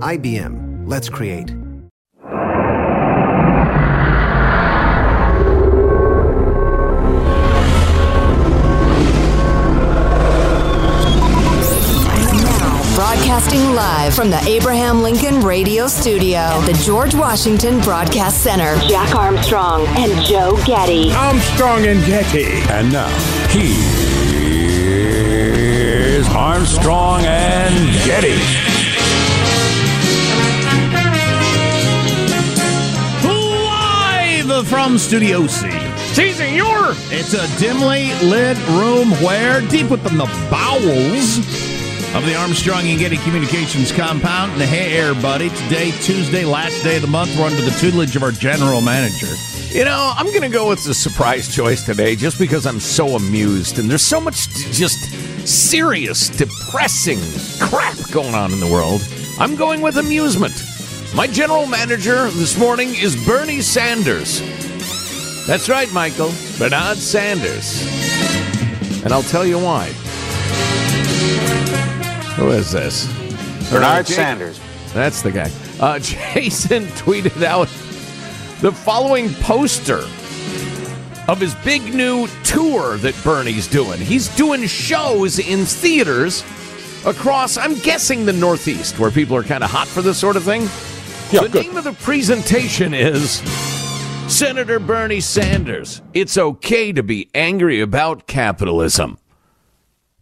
IBM. Let's create. Broadcasting live from the Abraham Lincoln Radio Studio at the George Washington Broadcast Center. Jack Armstrong and Joe Getty. Armstrong and Getty. And now, here's Armstrong and Getty. Live from Studio C. Si, senor! It's a dimly lit room where, deep within the bowels of the Armstrong and Getty Communications compound in the Hey Air, buddy. Today, Tuesday, last day of the month, we're under the tutelage of our general manager. You know, I'm going to go with the surprise choice today just because I'm so amused. And there's so much just serious, depressing crap going on in the world. I'm going with amusement. My general manager this morning is Bernie Sanders. That's right, Michael. Bernard Sanders. And I'll tell you why. Who is this? Bernard Uh, Sanders. That's the guy. Uh, Jason tweeted out the following poster of his big new tour that Bernie's doing. He's doing shows in theaters across, I'm guessing, the Northeast, where people are kind of hot for this sort of thing. the name of the presentation is Senator Bernie Sanders. It's okay to be angry about capitalism.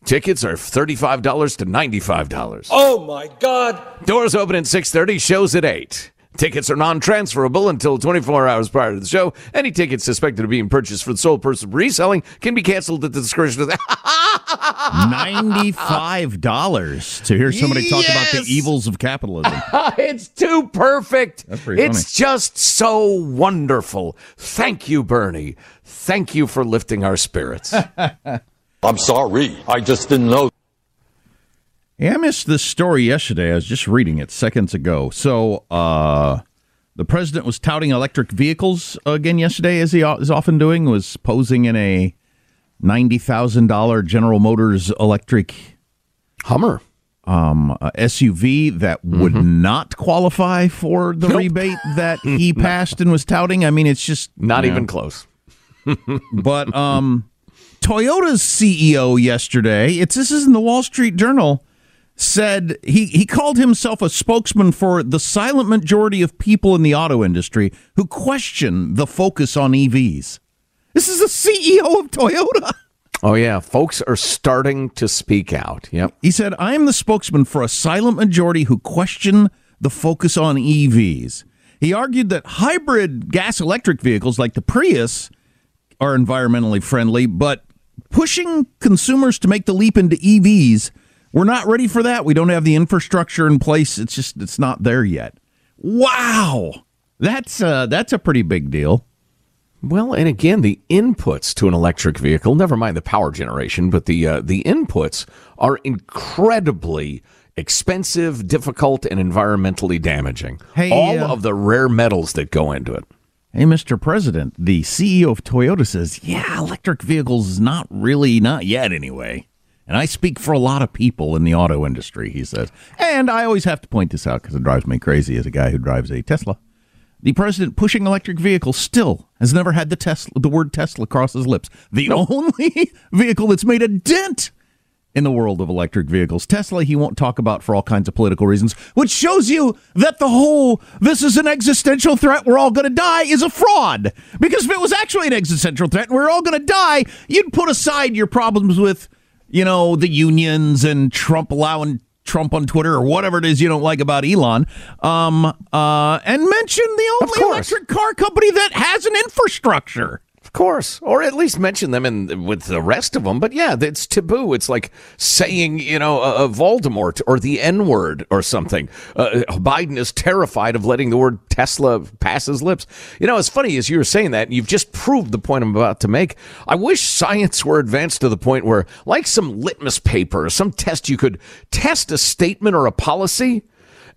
Tickets are $35 to $95. Oh my God! Doors open at 6:30, shows at 8. Tickets are non-transferable until 24 hours prior to the show. Any tickets suspected of being purchased for the sole purpose of reselling can be canceled at the discretion of the $95 to hear somebody talk about the evils of capitalism. it's too perfect. That's pretty it's just so wonderful. Thank you, Bernie. Thank you for lifting our spirits. I'm sorry. I just didn't know. Yeah, I missed this story yesterday. I was just reading it seconds ago. So, uh, the president was touting electric vehicles again yesterday, as he is often doing, was posing in a $90,000 General Motors electric Hummer um, SUV that would not qualify for the rebate that he passed and was touting. I mean, it's just Not you even close. but um, Toyota's CEO yesterday, it's this is in the Wall Street Journal, said he he called himself a spokesman for the silent majority of people in the auto industry who question the focus on EVs. This is the CEO of Toyota. Oh yeah, folks are starting to speak out. Yep. He said, I am the spokesman for a silent majority who question the focus on EVs. He argued that hybrid gas electric vehicles like the Prius are environmentally friendly, but pushing consumers to make the leap into EVs, we're not ready for that. We don't have the infrastructure in place. It's just it's not there yet. Wow. That's uh that's a pretty big deal. Well, and again, the inputs to an electric vehicle, never mind the power generation, but the uh, the inputs are incredibly expensive, difficult, and environmentally damaging. Hey, All uh, of the rare metals that go into it. Hey, Mr. President, the CEO of Toyota says, yeah, electric vehicles is not really, not yet anyway. And I speak for a lot of people in the auto industry, he says. And I always have to point this out because it drives me crazy as a guy who drives a Tesla. The president pushing electric vehicles still has never had the Tesla, the word Tesla cross his lips. The only vehicle that's made a dent in the world of electric vehicles. Tesla, he won't talk about for all kinds of political reasons, which shows you that the whole this is an existential threat, we're all going to die is a fraud. Because if it was actually an existential threat and we're all going to die, you'd put aside your problems with, you know, the unions and Trump allowing Trump on Twitter or whatever it is you don't like about Elon, um, uh, and mention the only electric car company that has an infrastructure. Course, or at least mention them in with the rest of them. But yeah, it's taboo. It's like saying, you know, a, Voldemort or the N word or something. Uh, Biden is terrified of letting the word Tesla pass his lips. You know, it's funny as you were saying that, you've just proved the point I'm about to make. I wish science were advanced to the point where, like some litmus paper or some test, you could test a statement or a policy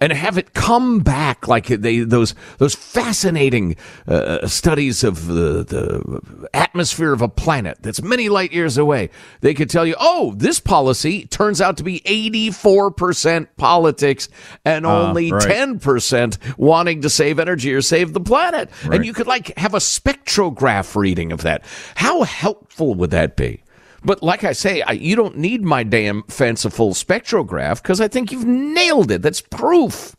and have it come back like they those those fascinating uh, studies of the the atmosphere of a planet that's many light years away. They could tell you, oh, this policy turns out to be eighty four percent politics and only right. ten percent wanting to save energy or save the planet. Right. And you could like have a spectrograph reading of that. How helpful would that be? But like I say, I, you don't need my damn fanciful spectrograph because I think you've nailed it. That's proof.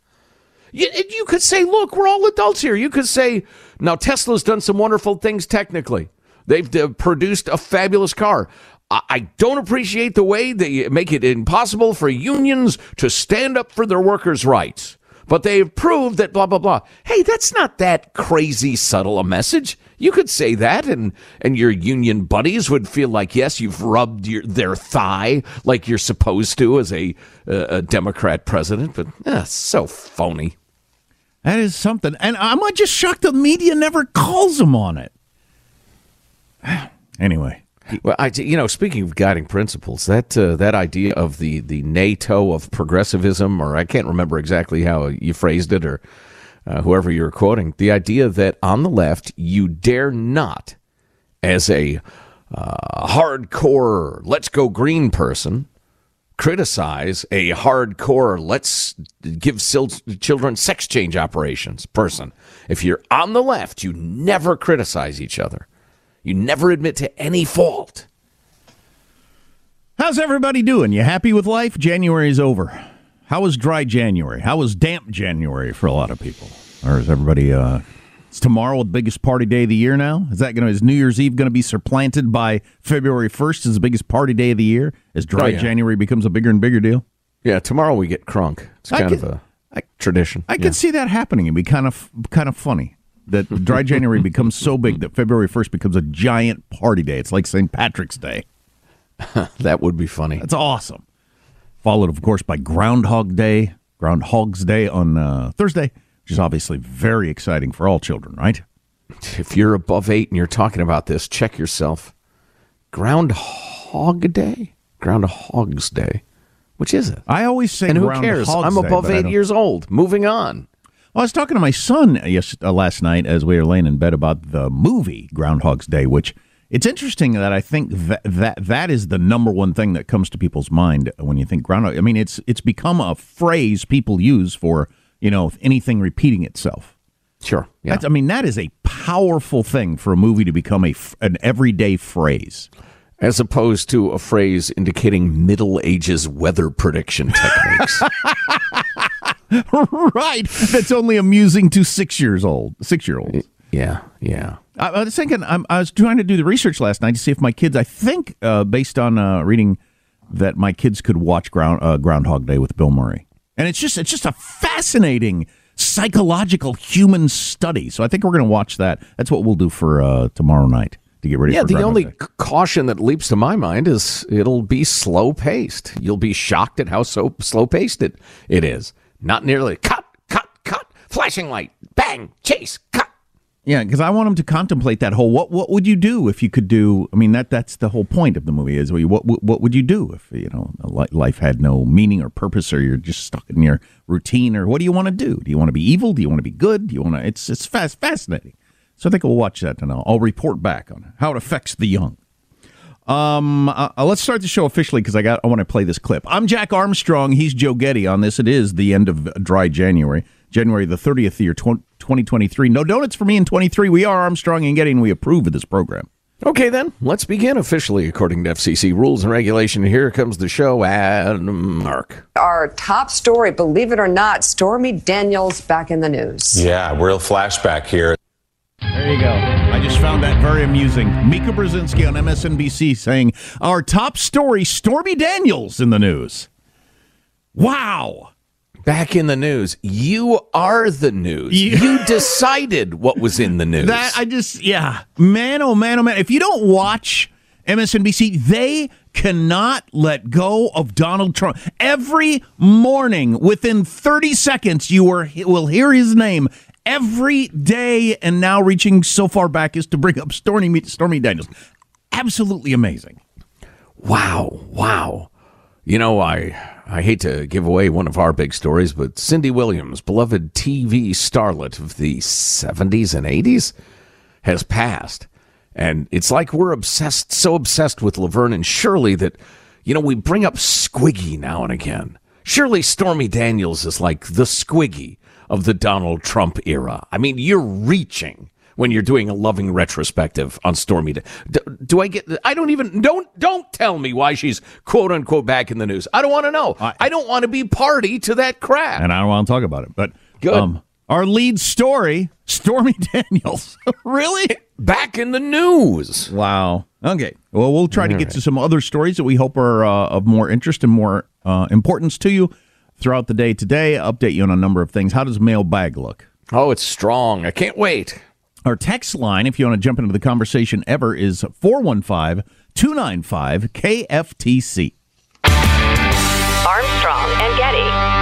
You, you could say, look, we're all adults here. You could say, now Tesla's done some wonderful things technically. They've uh, produced a fabulous car. I, I don't appreciate the way they make it impossible for unions to stand up for their workers' rights. But they've proved that blah, blah, blah. Hey, that's not that crazy subtle a message. You could say that, and, and your union buddies would feel like, yes, you've rubbed your, their thigh like you're supposed to as a, a Democrat president. But uh, so phony. That is something. And I'm just shocked the media never calls them on it. Anyway, Well, I, you know, speaking of guiding principles, that uh, that idea of the the NATO of progressivism, or I can't remember exactly how you phrased it, or uh, whoever you were quoting, the idea that on the left you dare not, as a uh, hardcore "let's go green" person, criticize a hardcore "let's give children sex change operations" person. If you're on the left, you never criticize each other. You never admit to any fault. how's everybody doing? You happy with life? January is over. How was dry January? How was damp January for a lot of people? Or is everybody? Uh, is tomorrow the biggest party day of the year? Now is that going to? Is New Year's Eve going to be supplanted by February first as the biggest party day of the year? As dry Oh, yeah. January becomes a bigger and bigger deal. Yeah, tomorrow we get crunk. It's kind of a I- tradition. I Yeah. could see that happening. It'd be kind of kind of funny that dry January becomes so big that February first becomes a giant party day. It's like St. Patrick's Day. that would be funny. That's awesome. Followed, of course, by Groundhog Day, Groundhog's Day on uh, Thursday, which is obviously very exciting for all children, right? If you're above eight and you're talking about this, check yourself. Groundhog Day? Groundhog's Day. Which is it? I always say and who cares? I'm above eight years old. Moving on. I was talking to my son yes, uh, last night as we were laying in bed about the movie Groundhog's Day, which it's interesting that I think that that, that is the number one thing that comes to people's mind when you think Groundhog. I mean, it's it's become a phrase people use for you know anything repeating itself. Sure. Yeah. That's, I mean, that is a powerful thing for a movie to become a an everyday phrase. As opposed to a phrase indicating Middle Ages weather prediction techniques. right. That's only amusing to six years old, six year olds. yeah, yeah. I, I was thinking, I'm, I was trying to do the research last night to see if my kids, I think, uh, based on uh, reading that my kids could watch Ground, uh, Groundhog Day with Bill Murray. And it's just, it's just a fascinating psychological human study. So I think we're going to watch that. That's what we'll do for uh, tomorrow night to get ready Yeah, for the only Day. caution that leaps to my mind is it'll be slow paced. You'll be shocked at how so slow paced it, it is. Not nearly cut, cut, cut, flashing light, bang, chase, cut. Yeah, because I want them to contemplate that whole what what would you do if you could do? I mean that that's the whole point of the movie is what what, what would you do if you know life had no meaning or purpose or you're just stuck in your routine or what do you want to do? Do you want to be evil? Do you want to be good? Do you want to? It's it's fast fascinating. So I think we'll watch that and I'll, I'll report back on how it affects the young. Um, uh, uh, let's start the show officially because I got I want to play this clip. I'm Jack Armstrong. He's Joe Getty. On this, it is the end of dry January, January the 30th year, 2023. No donuts for me in 23. We are Armstrong and Getty, and we approve of this program. Okay, then let's begin officially according to FCC rules and regulation. Here comes the show and Mark. Our top story, believe it or not, Stormy Daniels back in the news. Yeah, real flashback here. There you go. I just found that very amusing. Mika Brzezinski on MSNBC saying, Our top story, Stormy Daniels in the news. Wow. Back in the news. You are the news. You- You decided what was in the news. That I just yeah, man, oh man, oh man. If you don't watch MSNBC, they cannot let go of Donald Trump. Every morning, within 30 seconds, you are, will hear his name every day. And now reaching so far back is to bring up Stormy, Stormy Daniels. Absolutely amazing. Wow, wow. You know, I I hate to give away one of our big stories, but Cindy Williams, beloved TV starlet of the 70s and 80s, has passed. And it's like we're obsessed, so obsessed with Laverne and Shirley that, you know, we bring up Squiggy now and again. Surely Stormy Daniels is like the Squiggy of the Donald Trump era. I mean, you're reaching when you're doing a loving retrospective on Stormy. Da- D- do I get? I don't even don't don't tell me why she's quote unquote back in the news. I don't want to know. I, don't want to be party to that crap. And I don't want to talk about it. But Good. Um, our lead story, Stormy Daniels. really? back in the news. Wow. Okay. Well, we'll try to get to some other stories that we hope are uh, of more interest and more uh, importance to you throughout the day today. Update you on a number of things. How does mailbag look? Oh, it's strong. I can't wait. Our text line, if you want to jump into the conversation ever, is 415 295 KFTC. Armstrong and Getty.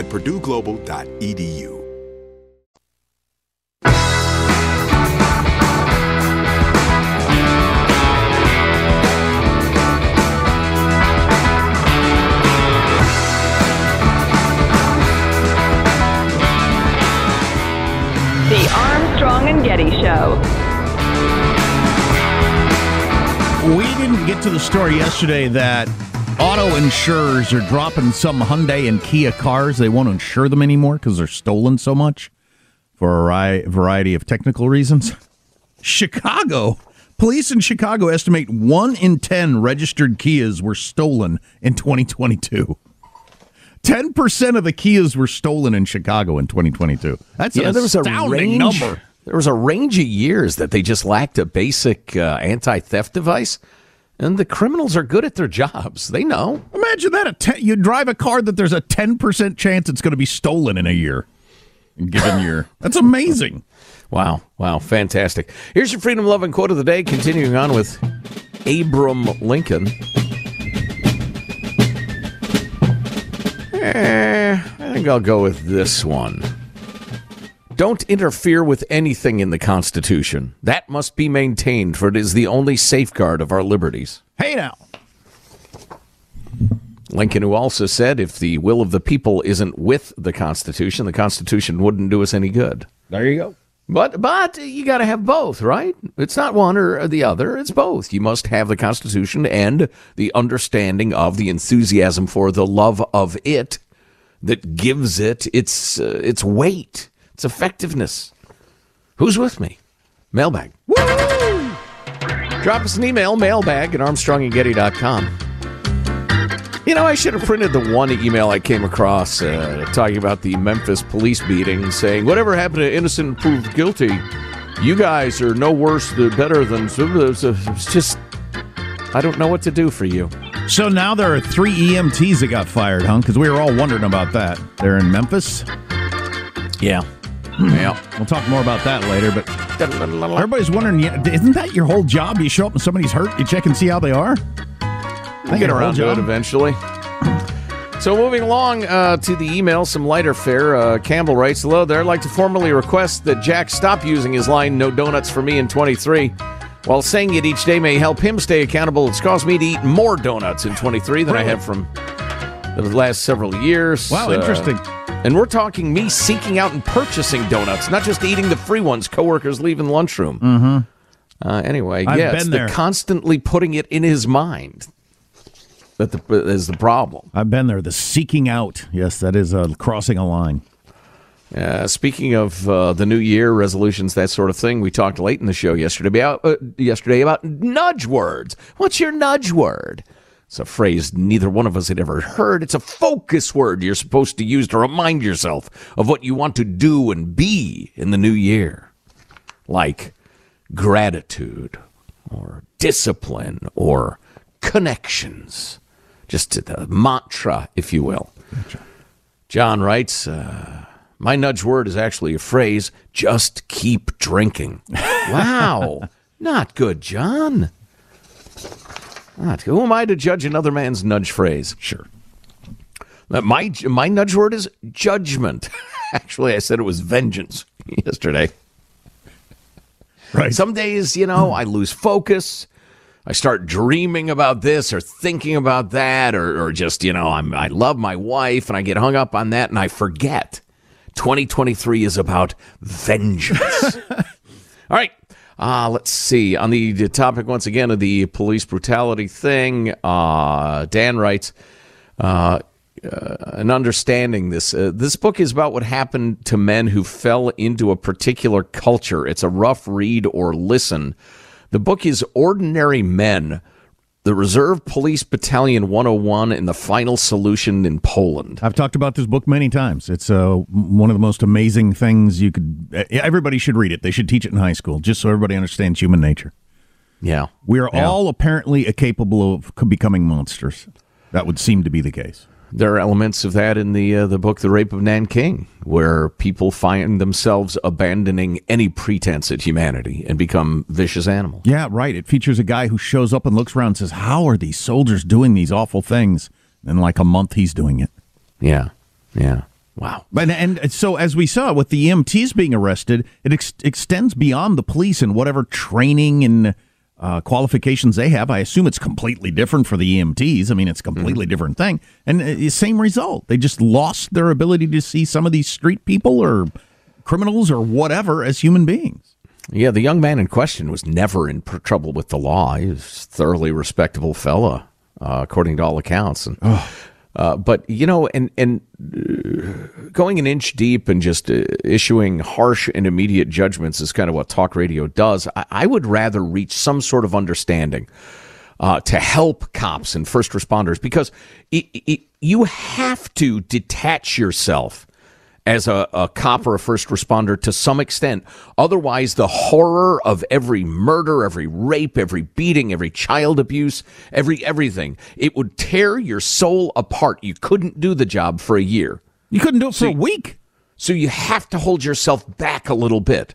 at purdueglobal.edu. The Armstrong and Getty Show. We didn't get to the story yesterday that auto insurers are dropping some Hyundai and Kia cars. They won't insure them anymore because they're stolen so much for a variety of technical reasons. Chicago. Police in Chicago estimate one in 10 registered Kias were stolen in 2022. 10% of the Kias were stolen in Chicago in 2022. That's yeah, there was a range, number. There was a range of years that they just lacked a basic uh, anti-theft device, and the criminals are good at their jobs. They know. Imagine that. A ten, you drive a car that there's a 10% chance it's going to be stolen in a year. Given your, that's amazing. Wow, wow, fantastic. Here's your freedom loving quote of the day, continuing on with Abraham Lincoln. Eh, I think I'll go with this one. Don't interfere with anything in the Constitution. That must be maintained, for it is the only safeguard of our liberties. Hey now. Lincoln, who also said if the will of the people isn't with the Constitution, the Constitution wouldn't do us any good. There you go. But but you got to have both, right? It's not one or the other. It's both. You must have the Constitution and the understanding of the enthusiasm for the love of it that gives it its uh, its weight, its effectiveness. Who's with me? Mailbag. Woo! Drop us an email, mailbag at armstrongandgetty.com. You know, I should have printed the one email I came across uh, talking about the Memphis police beating, saying, whatever happened to innocent proved guilty, you guys are no worse, the better than. It's just, I don't know what to do for you. So now there are three EMTs that got fired, huh? Because we were all wondering about that. They're in Memphis. Yeah. Yeah. We'll talk more about that later, but everybody's wondering, isn't that your whole job? You show up and somebody's hurt, you check and see how they are? We'll get around to it eventually. So moving along uh, to the email, some lighter fare. Uh, Campbell writes, "Hello there. I'd like to formally request that Jack stop using his line "No donuts for me" in 23. While saying it each day may help him stay accountable, it's caused me to eat more donuts in 23 than I have from the last several years. Wow, interesting. Uh, and we're talking me seeking out and purchasing donuts, not just eating the free ones coworkers leave in the lunchroom. Mm-hmm. Uh, anyway, I've yeah, it's there. the constantly putting it in his mind that the, is the problem. I've been there. The seeking out. Yes, that is uh, crossing a line. Uh, speaking of uh, the new year resolutions, that sort of thing, we talked late in the show yesterday about uh, yesterday about nudge words. What's your nudge word? It's a phrase neither one of us had ever heard. It's a focus word you're supposed to use to remind yourself of what you want to do and be in the new year, like gratitude or discipline or connections. Just the mantra, if you will. John writes, uh, my nudge word is actually a phrase, just keep drinking. Wow. Not good, John. Not Who am I to judge another man's nudge phrase? Sure. Uh, My, my nudge word is judgment. Actually, I said it was vengeance yesterday. Right. Some days, you know, I lose focus. I start dreaming about this or thinking about that, or, or just, you know, I'm, I love my wife and I get hung up on that and I forget. 2023 is about vengeance. All right. Uh, let's see. On the, topic, once again, of the police brutality thing, uh, Dan writes, uh, uh, an understanding this. Uh, this book is about what happened to men who fell into a particular culture. It's a rough read or listen. The book is Ordinary Men, the Reserve Police Battalion 101, and the Final Solution in Poland. I've talked about this book many times. It's uh, one of the most amazing things you could. Everybody should read it. They should teach it in high school, just so everybody understands human nature. Yeah. We are Yeah. all apparently capable of becoming monsters. That would seem to be the case. There are elements of that in the uh, the book The Rape of Nanking, where people find themselves abandoning any pretense at humanity and become vicious animals. Yeah, right. It features a guy who shows up and looks around and says, How are these soldiers doing these awful things? And like a month, he's doing it. Yeah. Yeah. Wow. And, and so, as we saw with the EMTs being arrested, it ex- extends beyond the police and whatever training and uh, qualifications they have. I assume it's completely different for the EMTs. I mean, it's a completely different thing. And uh, same result. They just lost their ability to see some of these street people or criminals or whatever as human beings. Yeah, the young man in question was never in pr- trouble with the law. He was a thoroughly respectable fella, uh, according to all accounts. And, uh, but you know, and and uh, going an inch deep and just uh, issuing harsh and immediate judgments is kind of what talk radio does. I, I would rather reach some sort of understanding uh, to help cops and first responders because it, it, you have to detach yourself as a, a cop or a first responder to some extent. Otherwise, the horror of every murder, every rape, every beating, every child abuse, every everything, it would tear your soul apart. You couldn't do the job for a year. You couldn't do it for a week. So you have to hold yourself back a little bit.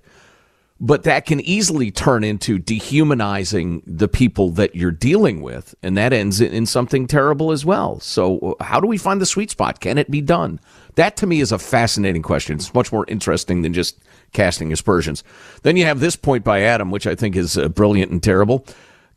But that can easily turn into dehumanizing the people that you're dealing with. And that ends in something terrible as well. So, uh, how do we find the sweet spot? Can it be done? That to me is a fascinating question. It's much more interesting than just casting aspersions. Then you have this point by Adam, which I think is uh, brilliant and terrible.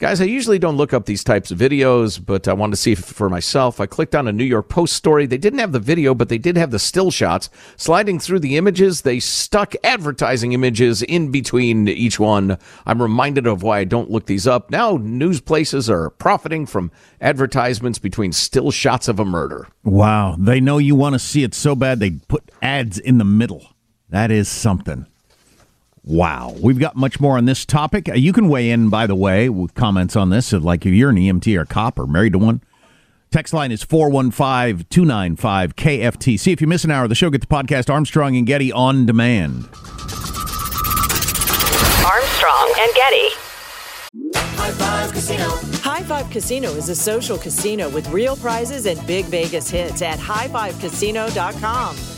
Guys, I usually don't look up these types of videos, but I wanted to see for myself. I clicked on a New York Post story. They didn't have the video, but they did have the still shots. Sliding through the images, they stuck advertising images in between each one. I'm reminded of why I don't look these up. Now, news places are profiting from advertisements between still shots of a murder. Wow. They know you want to see it so bad, they put ads in the middle. That is something. Wow. We've got much more on this topic. Uh, you can weigh in, by the way, with comments on this, like if you're an EMT or a cop or married to one. Text line is 415 295 KFTC. if you miss an hour of the show, get the podcast Armstrong and Getty on demand. Armstrong and Getty. High Five Casino. High Five Casino is a social casino with real prizes and big Vegas hits at highfivecasino.com.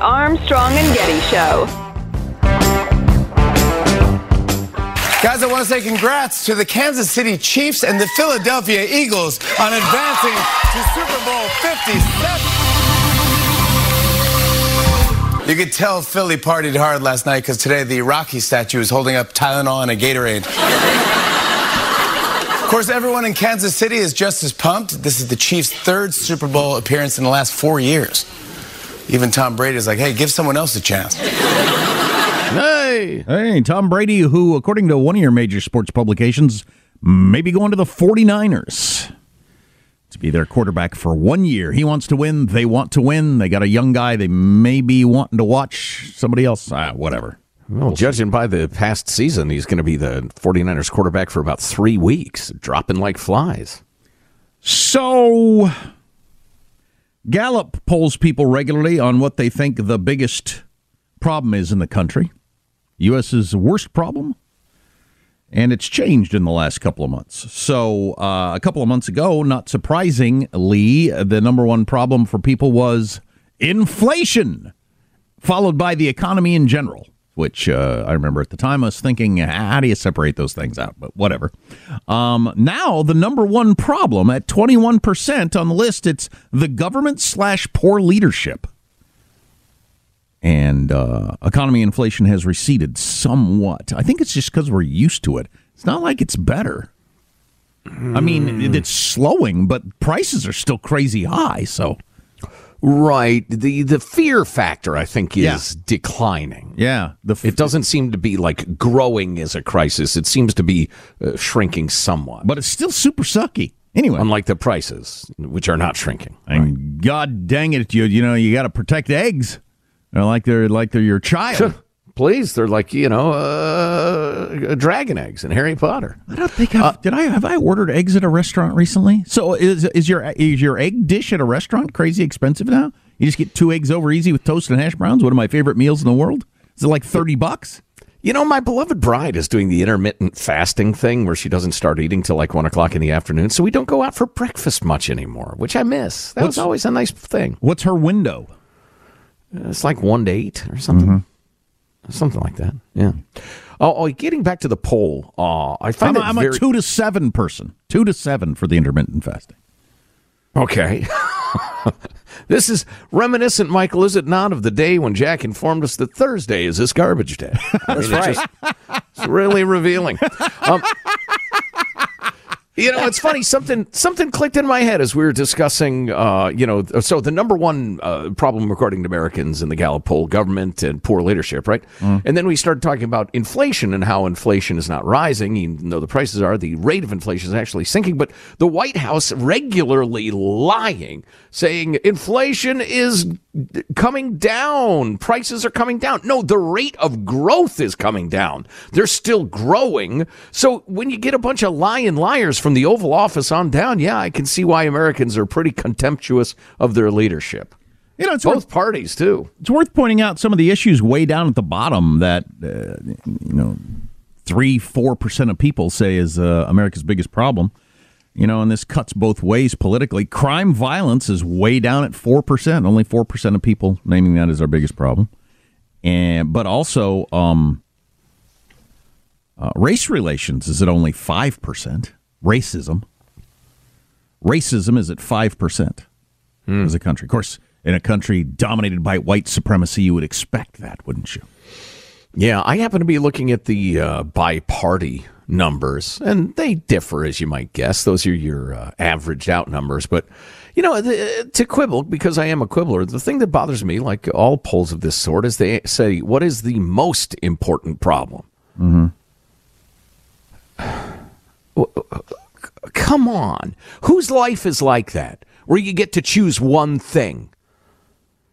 Armstrong and Getty Show. Guys, I want to say congrats to the Kansas City Chiefs and the Philadelphia Eagles on advancing to Super Bowl 57. You could tell Philly partied hard last night because today the Rocky statue is holding up Tylenol and a Gatorade. of course, everyone in Kansas City is just as pumped. This is the Chiefs' third Super Bowl appearance in the last four years. Even Tom Brady is like, hey, give someone else a chance. Hey. Hey, Tom Brady, who, according to one of your major sports publications, may be going to the 49ers to be their quarterback for one year. He wants to win. They want to win. They got a young guy. They may be wanting to watch somebody else. Ah, whatever. Well, judging by the past season, he's going to be the 49ers quarterback for about three weeks, dropping like flies. So, Gallup polls people regularly on what they think the biggest problem is in the country. U.S.'s worst problem? And it's changed in the last couple of months. So, uh, a couple of months ago, not surprisingly, the number one problem for people was inflation, followed by the economy in general which uh, I remember at the time I was thinking, how do you separate those things out? But whatever. Um, now, the number one problem at 21% on the list, it's the government slash poor leadership. And uh, economy inflation has receded somewhat. I think it's just because we're used to it. It's not like it's better. I mean, it's slowing, but prices are still crazy high. So Right. The the fear factor, I think, is Yeah. declining. Yeah. The f- it doesn't seem to be like growing as a crisis. It seems to be uh, shrinking somewhat. But it's still super sucky. Anyway. Unlike the prices, which are not shrinking. And God dang it, you you know you got to protect eggs. They're like they're like they're your child. Please. They're like you know, uh, dragon eggs and Harry Potter. I don't think I've, did I have I ordered eggs at a restaurant recently. So is is your is your egg dish at a restaurant crazy expensive now? You just get two eggs over easy with toast and hash browns. One of my favorite meals in the world. Is it like thirty bucks? You know, my beloved bride is doing the intermittent fasting thing where she doesn't start eating till like one o'clock in the afternoon. So we don't go out for breakfast much anymore, which I miss. That What's- was always a nice thing. What's her window? It's like one to eight or something, something like that. Yeah. Oh, oh, getting back to the poll, uh, I find I'm, it I'm very a two to seven person. Two to seven for the intermittent fasting. Okay. this is reminiscent, Michael, is it not, of the day when Jack informed us that Thursday is this garbage day? That's right. it's really revealing. Um, you know, it's funny. Something something clicked in my head as we were discussing. Uh, you know, so the number one uh, problem according to Americans in the Gallup poll: government and poor leadership, right? And then we started talking about inflation and how inflation is not rising, even though the prices are. The rate of inflation is actually sinking. But the White House regularly lying, saying inflation is coming down, prices are coming down. No, the rate of growth is coming down. They're still growing. So when you get a bunch of lying liars from the Oval Office on down, yeah, I can see why Americans are pretty contemptuous of their leadership. You know, it's both worth, parties too. It's worth pointing out some of the issues way down at the bottom that uh, you know three four percent of people say is uh, America's biggest problem. You know, and this cuts both ways politically. Crime violence is way down at four percent. Only four percent of people naming that as our biggest problem. And but also, um, uh, race relations is at only five percent. Racism, racism is at five percent as a country. Of course, in a country dominated by white supremacy, you would expect that, wouldn't you? Yeah, I happen to be looking at the uh, by party numbers, and they differ, as you might guess. Those are your uh, averaged out numbers. But, you know, the, to quibble, because I am a quibbler, the thing that bothers me, like all polls of this sort, is they say, what is the most important problem? Mm-hmm. Come on. Whose life is like that, where you get to choose one thing?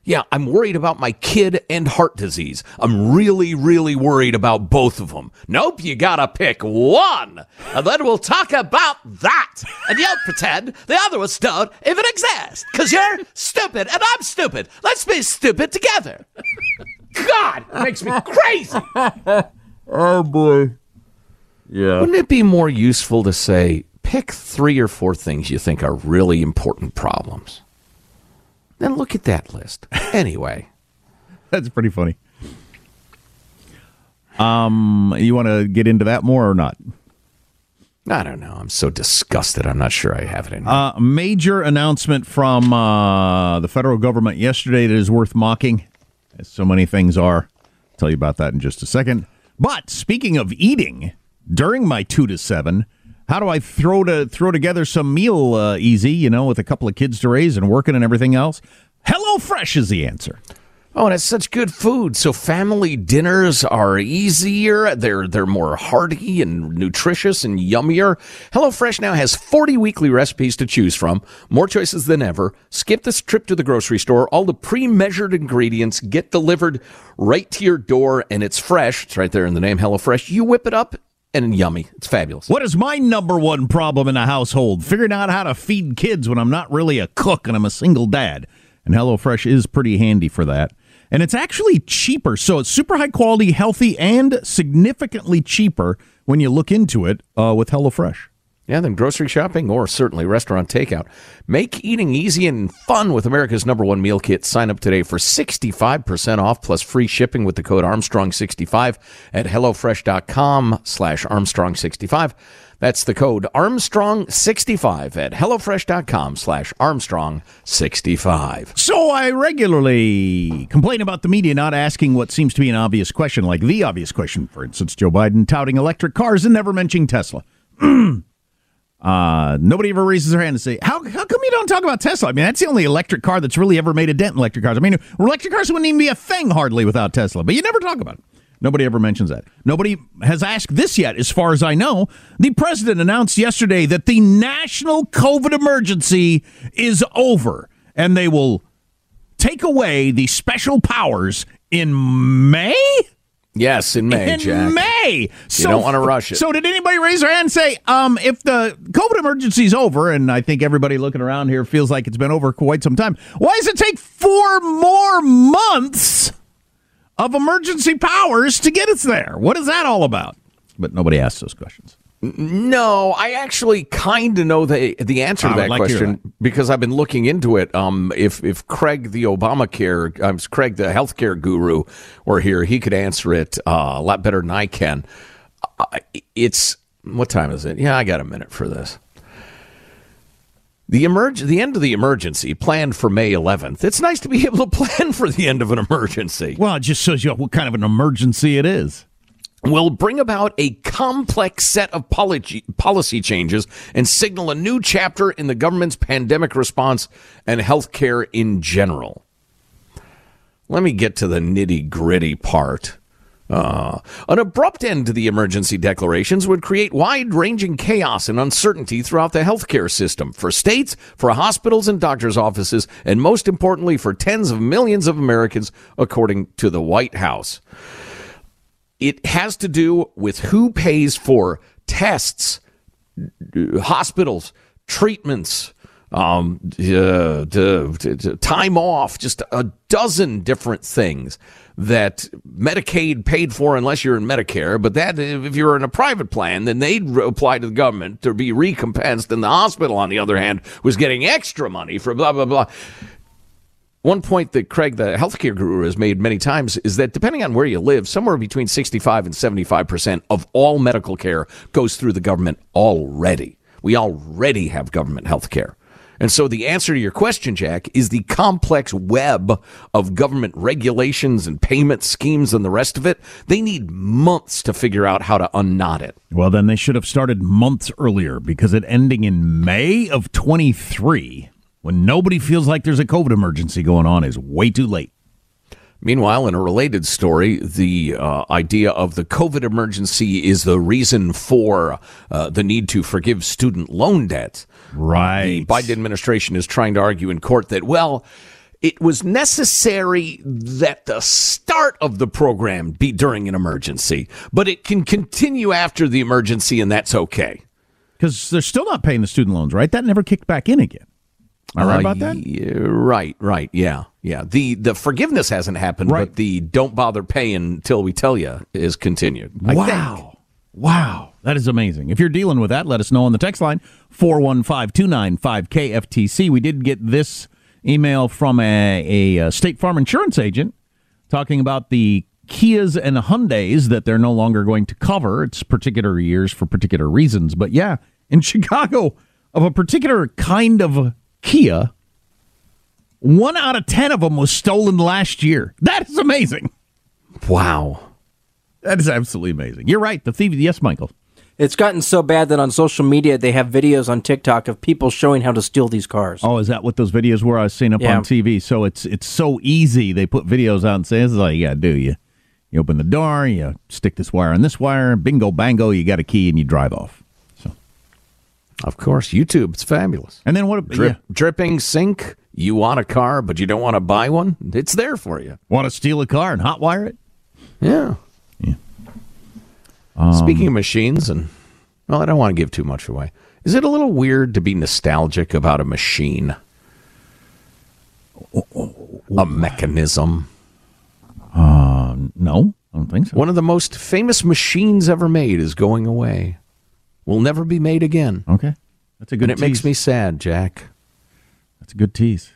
Yeah, I'm worried about my kid and heart disease. I'm really, really worried about both of them. Nope, you gotta pick one. And then we'll talk about that. And you'll pretend the other ones don't even exist. Because you're stupid and I'm stupid. Let's be stupid together. God, it makes me crazy. oh, boy. Yeah. Wouldn't it be more useful to say, pick three or four things you think are really important problems? Then look at that list. Anyway, That's pretty funny. Um, you want to get into that more or not? I don't know. I'm so disgusted. I'm not sure I have it in. Uh, major announcement from uh, the federal government yesterday that is worth mocking, as so many things are. I'll tell you about that in just a second. But speaking of eating, during my two to seven, how do I throw to throw together some meal uh, easy? You know, with a couple of kids to raise and working and everything else. HelloFresh is the answer. Oh, and it's such good food. So family dinners are easier. They're they're more hearty and nutritious and yummier. HelloFresh now has 40 weekly recipes to choose from, more choices than ever. Skip this trip to the grocery store. All the pre-measured ingredients get delivered right to your door and it's fresh. It's right there in the name HelloFresh. You whip it up and yummy. It's fabulous. What is my number one problem in the household? Figuring out how to feed kids when I'm not really a cook and I'm a single dad. And HelloFresh is pretty handy for that. And it's actually cheaper. So it's super high quality, healthy, and significantly cheaper when you look into it uh, with HelloFresh. Yeah, than grocery shopping or certainly restaurant takeout. Make eating easy and fun with America's number one meal kit. Sign up today for 65% off plus free shipping with the code Armstrong65 at HelloFresh.com slash Armstrong65. That's the code Armstrong65 at HelloFresh.com slash Armstrong65. So I regularly complain about the media not asking what seems to be an obvious question, like the obvious question, for instance, Joe Biden touting electric cars and never mentioning Tesla. uh, nobody ever raises their hand to say, how, how come you don't talk about Tesla? I mean, that's the only electric car that's really ever made a dent in electric cars. I mean, electric cars wouldn't even be a thing hardly without Tesla, but you never talk about it. Nobody ever mentions that. Nobody has asked this yet, as far as I know. The president announced yesterday that the national COVID emergency is over and they will take away the special powers in May? Yes, in May, in Jack. May. You don't want to rush it. So did anybody raise their hand and say, um, if the COVID emergency is over, and I think everybody looking around here feels like it's been over quite some time, why does it take four more months of emergency powers to get us there? What is that all about? But nobody asked those questions. No, I actually kind of know the the answer to that like to hear question because I've been looking into it. Um, if if Craig the Obamacare, um, Craig the healthcare guru, were here, he could answer it uh, a lot better than I can. Uh, it's what time is it? Yeah, I got a minute for this. The emerg- the end of the emergency planned for May 11th. It's nice to be able to plan for the end of an emergency. Well, it just shows you what kind of an emergency it is. Will bring about a complex set of policy, policy changes and signal a new chapter in the government's pandemic response and healthcare in general. Let me get to the nitty gritty part. Uh, an abrupt end to the emergency declarations would create wide ranging chaos and uncertainty throughout the healthcare system for states, for hospitals and doctors' offices, and most importantly, for tens of millions of Americans, according to the White House. It has to do with who pays for tests, hospitals, treatments, um, uh, time off, just a dozen different things that Medicaid paid for unless you're in Medicare. But that if you're in a private plan, then they'd apply to the government to be recompensed. And the hospital, on the other hand, was getting extra money for blah, blah, blah. One point that Craig, the healthcare guru, has made many times is that depending on where you live, somewhere between 65 and 75% of all medical care goes through the government already. We already have government health care. And so the answer to your question, Jack, is the complex web of government regulations and payment schemes and the rest of it. They need months to figure out how to unknot it. Well, then they should have started months earlier because it ending in May of 23 when nobody feels like there's a COVID emergency going on is way too late. Meanwhile, in a related story, the uh, idea of the COVID emergency is the reason for uh, the need to forgive student loan debt. Right. The Biden administration is trying to argue in court that, well, it was necessary that the start of the program be during an emergency, but it can continue after the emergency, and that's okay. Because they're still not paying the student loans, right? That never kicked back in again. Am I right Uh, about that? yeah, right, right. Yeah, yeah. The the forgiveness hasn't happened, Right. but the don't bother paying until we tell you is continued. I think. wow. Wow. That is amazing. If you're dealing with that, let us know on the text line 415 295 KFTC. We did get this email from a, a, uh State Farm insurance agent talking about the Kias and Hyundais that they're no longer going to cover. It's particular years for particular reasons. But yeah, in Chicago, of a particular kind of Kia, one out of 10 of them was stolen last year. That is amazing. Wow. That is absolutely amazing. You're right. The thief. Yes, Michael. It's gotten so bad that on social media they have videos on TikTok of people showing how to steal these cars. Oh, is that what those videos were I was seeing up Yeah. on TV? So it's it's so easy. They put videos out and say this is all you gotta do. You you open the door, you stick this wire on this wire, bingo bango, you got a key and you drive off. Of course, YouTube. It's fabulous. And then what? Drip, yeah. Dripping sink. You want a car, but you don't want to buy one. It's there for you. Want to steal a car and hotwire it? Yeah. Um, Speaking of machines, and well, I don't want to give too much away. Is it a little weird to be nostalgic about a machine? A mechanism? Uh, no, I don't think so. One of the most famous machines ever made is going away. Will never be made again. Okay, that's a good. And it makes me sad, Jack. That's a good tease.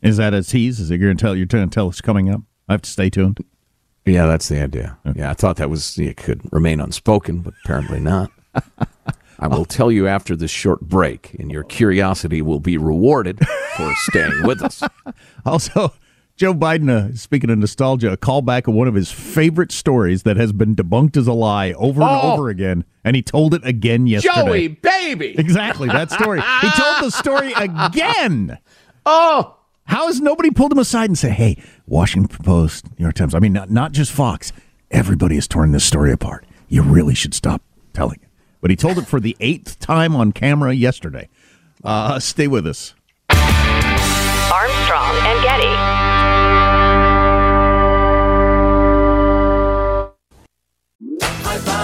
Is that a tease? Is it you're gonna tell you're trying to tell us coming up? I have to stay tuned. Yeah, that's the idea. Yeah, I thought that was it could remain unspoken, but apparently not. I will tell you after this short break, and your curiosity will be rewarded for staying with us. Also, Joe Biden, uh, speaking of nostalgia, a callback of one of his favorite stories that has been debunked as a lie over and Oh! over again, and he told it again yesterday. Joey, baby. Exactly, that story. he told the story again. Oh, how has nobody pulled him aside and said, "Hey, Washington Post, New York Times. I mean, not not just Fox. Everybody has torn this story apart. You really should stop telling it." But he told it for the eighth time on camera yesterday. Uh, stay with us. Armstrong and Getty.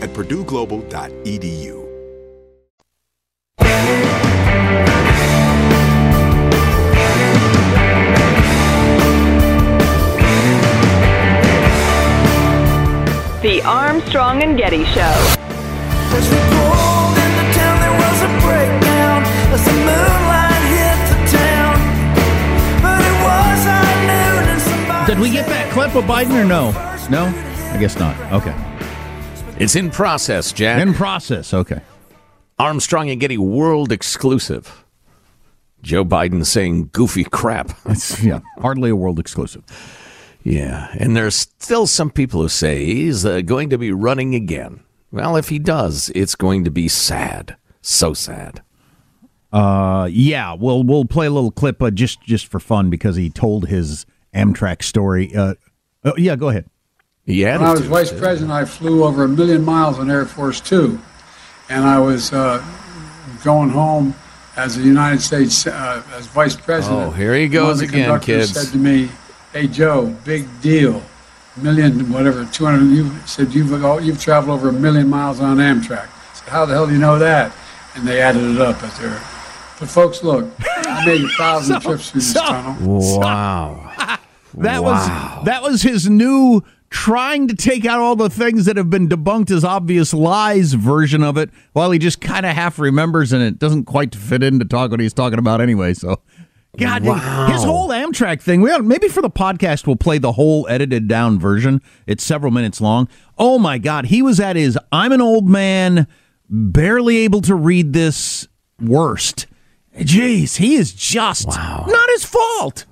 at purdueglobal.edu. The Armstrong and Getty Show. Did we get that clip of Biden or no? No? I guess not. Okay. It's in process, Jack. In process. Okay. Armstrong and Getty world exclusive. Joe Biden saying goofy crap. It's, yeah, hardly a world exclusive. Yeah, and there's still some people who say he's uh, going to be running again. Well, if he does, it's going to be sad. So sad. Uh, yeah, we'll we'll play a little clip uh, just just for fun because he told his Amtrak story. Uh, oh, yeah, go ahead. Yeah. When I was vice president, I flew over a million miles on Air Force Two, and I was uh, going home as a United States uh, as vice president. Oh, here he goes the again, kids. Said to me, "Hey Joe, big deal, million whatever, two hundred. You said you've oh, you've traveled over a million miles on Amtrak. I said, how the hell do you know that? And they added it up at their. But folks, look, I made a thousand trips through this tunnel. Wow. That Wow. was that was his new trying to take out all the things that have been debunked as obvious lies version of it while he just kind of half remembers and it doesn't quite fit in to talk what he's talking about anyway so God, Wow. his whole Amtrak thing. We ought, maybe for the podcast we'll play the whole edited down version. It's several minutes long. Oh my God, he was at his I'm an old man, barely able to read this worst. Jeez, he is just not his fault.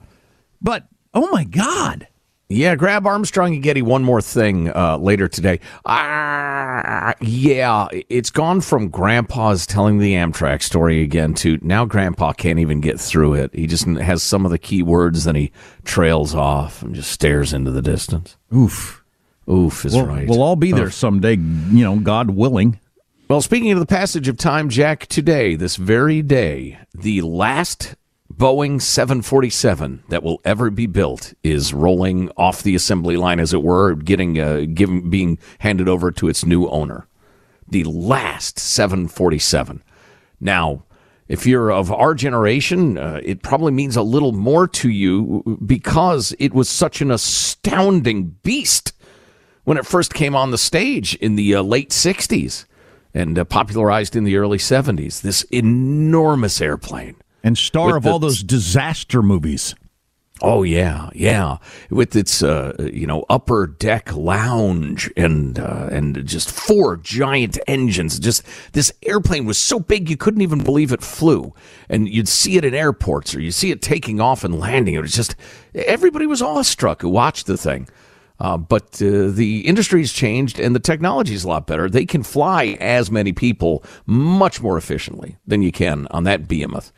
But oh my God. Yeah, grab Armstrong and Getty one more thing uh, later today. Ah, yeah, it's gone from Grandpa's telling the Amtrak story again to now Grandpa can't even get through it. He just has some of the key words, then he trails off and just stares into the distance. Oof. Oof is we'll, right. We'll all be there someday, you know, God willing. Well, speaking of the passage of time, Jack, today, this very day, the last Boeing 747 that will ever be built is rolling off the assembly line, as it were, getting uh, given, being handed over to its new owner. The last 747. Now, if you're of our generation, uh, it probably means a little more to you because it was such an astounding beast when it first came on the stage in the uh, late 60s and uh, popularized in the early 70s. This enormous airplane. And star of the- all those disaster movies. Oh yeah, yeah. With its uh, you know upper deck lounge and uh, and just four giant engines. Just this airplane was so big you couldn't even believe it flew. And you'd see it in airports or you see it taking off and landing. It was just everybody was awestruck who watched the thing. Uh, but uh, the industry's changed and the technology's a lot better. They can fly as many people much more efficiently than you can on that behemoth.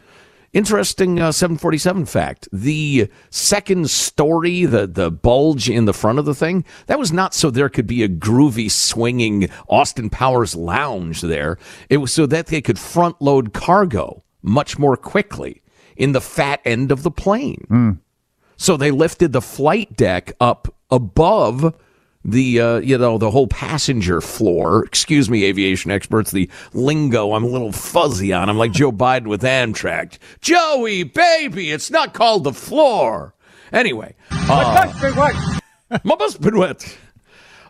Interesting uh, 747 fact. The second story, the, the bulge in the front of the thing, that was not so there could be a groovy, swinging Austin Powers lounge there. It was so that they could front load cargo much more quickly in the fat end of the plane. So they lifted the flight deck up above the uh, you know the whole passenger floor. Excuse me, aviation experts. The lingo I'm a little fuzzy on. I'm like Joe Biden with Amtrak. Joey, baby, it's not called the floor. Anyway, uh, my bus been wet.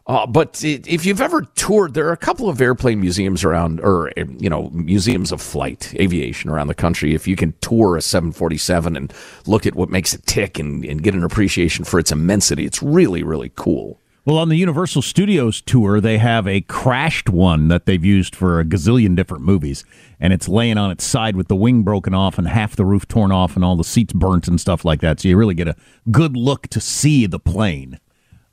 Uh, but i if you've ever toured, there are a couple of airplane museums around, or you know, museums of flight aviation around the country. If you can tour a 747 and look at what makes it tick and, and get an appreciation for its immensity, it's really, really cool. Well, on the Universal Studios tour, they have a crashed one that they've used for a gazillion different movies, and it's laying on its side with the wing broken off and half the roof torn off and all the seats burnt and stuff like that. So you really get a good look to see the plane,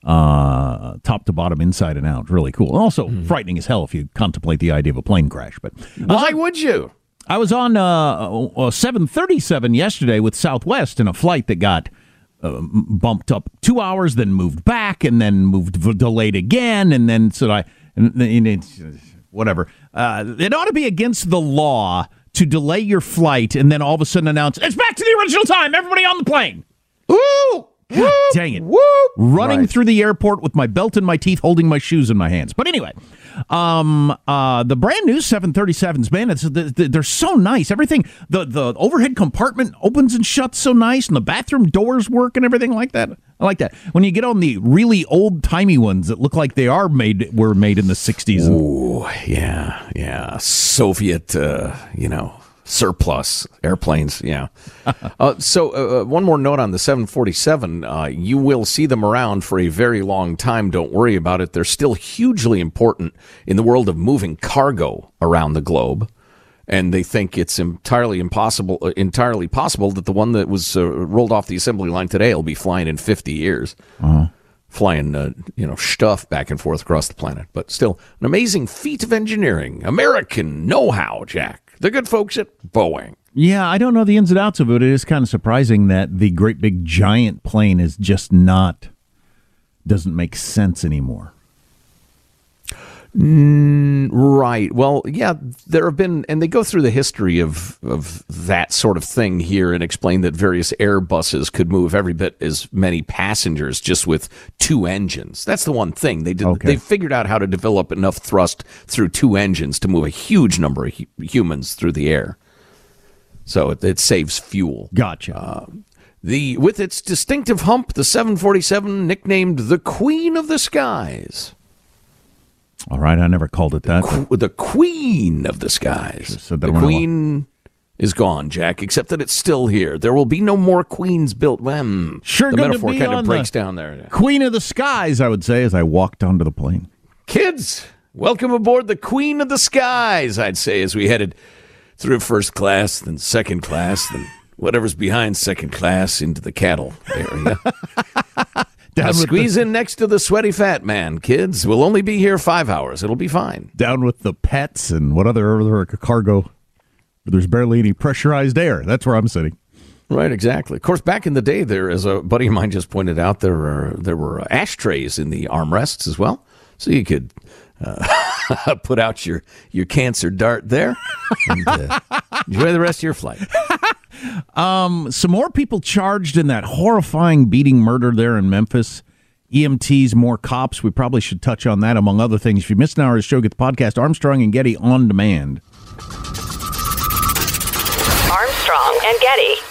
uh, top to bottom, inside and out. Really cool. Also frightening as hell if you contemplate the idea of a plane crash. But why would you? I was on uh, uh, 737 yesterday with Southwest in a flight that got uh, bumped up two hours, then moved back, and then moved delayed again, and then so I and, and it's whatever. Uh, it ought to be against the law to delay your flight and then all of a sudden announce it's back to the original time. Everybody on the plane. Ooh. God dang it. Running Right. through the airport with my belt in my teeth, holding my shoes in my hands. But anyway, um, uh, the brand new 737s, man, it's they're so nice. Everything, the the overhead compartment opens and shuts so nice, and the bathroom doors work and everything like that. I like that. When you get on the really old timey ones that look like they are made were made in the 60s. Ooh, yeah, yeah. Soviet, uh, you know, surplus airplanes. Yeah. uh, so, uh, one more note on the 747. Uh, you will see them around for a very long time. Don't worry about it. They're still hugely important in the world of moving cargo around the globe. And they think it's entirely impossible, uh, entirely possible that the one that was uh, rolled off the assembly line today will be flying in 50 years flying, uh, you know, stuff back and forth across the planet. But still, an amazing feat of engineering, American know-how, Jack. The good folks at Boeing. Yeah, I don't know the ins and outs of it. It is kind of surprising that the great big giant plane is just not doesn't make sense anymore. Mm, right. Well, yeah, there have been, and they go through the history of of that sort of thing here and explain that various Airbuses could move every bit as many passengers just with two engines. That's the one thing they did. They figured out how to develop enough thrust through two engines to move a huge number of hu- humans through the air. So it, it saves fuel. Gotcha. the with its distinctive hump, the 747 nicknamed the Queen of the Skies. All right, I never called it that. Qu- the Queen of the Skies. the when Queen is gone, Jack. Except that it's still here. There will be no more queens built. Hmm. Sure, the metaphor kind of breaks the down there. Queen of the skies, I would say, as I walked onto the plane. Kids, welcome aboard the Queen of the Skies. I'd say as we headed through first class, then second class, then whatever's behind second class into the cattle area. Down squeeze in next to the sweaty fat man, kids. We'll only be here five hours. It'll be fine. Down with the pets and what other other cargo. There's barely any pressurized air. That's where I'm sitting. Right, exactly. Of course, back in the day, there, as a buddy of mine just pointed out, there were there were ashtrays in the armrests as well, so you could uh, put out your your cancer dart there and uh, enjoy the rest of your flight. Um, some more people charged in that horrifying beating murder there in Memphis. EMTs, more cops. We probably should touch on that among other things. If you missed an hour of the show, get the podcast Armstrong and Getty on demand. Armstrong and Getty.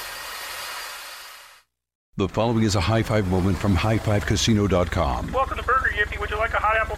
The following is a high five moment from highfivecasino.com. Welcome to Burger Yippee. Would you like a hot apple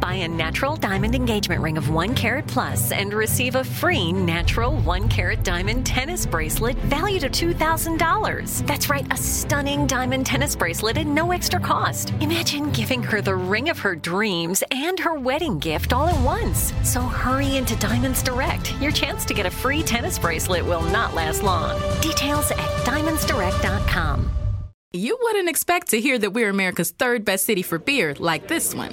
Buy a natural diamond engagement ring of 1 carat plus and receive a free natural 1 carat diamond tennis bracelet valued at $2,000. That's right, a stunning diamond tennis bracelet at no extra cost. Imagine giving her the ring of her dreams and her wedding gift all at once. So hurry into Diamonds Direct. Your chance to get a free tennis bracelet will not last long. Details at diamondsdirect.com. You wouldn't expect to hear that we're America's third best city for beer like this one.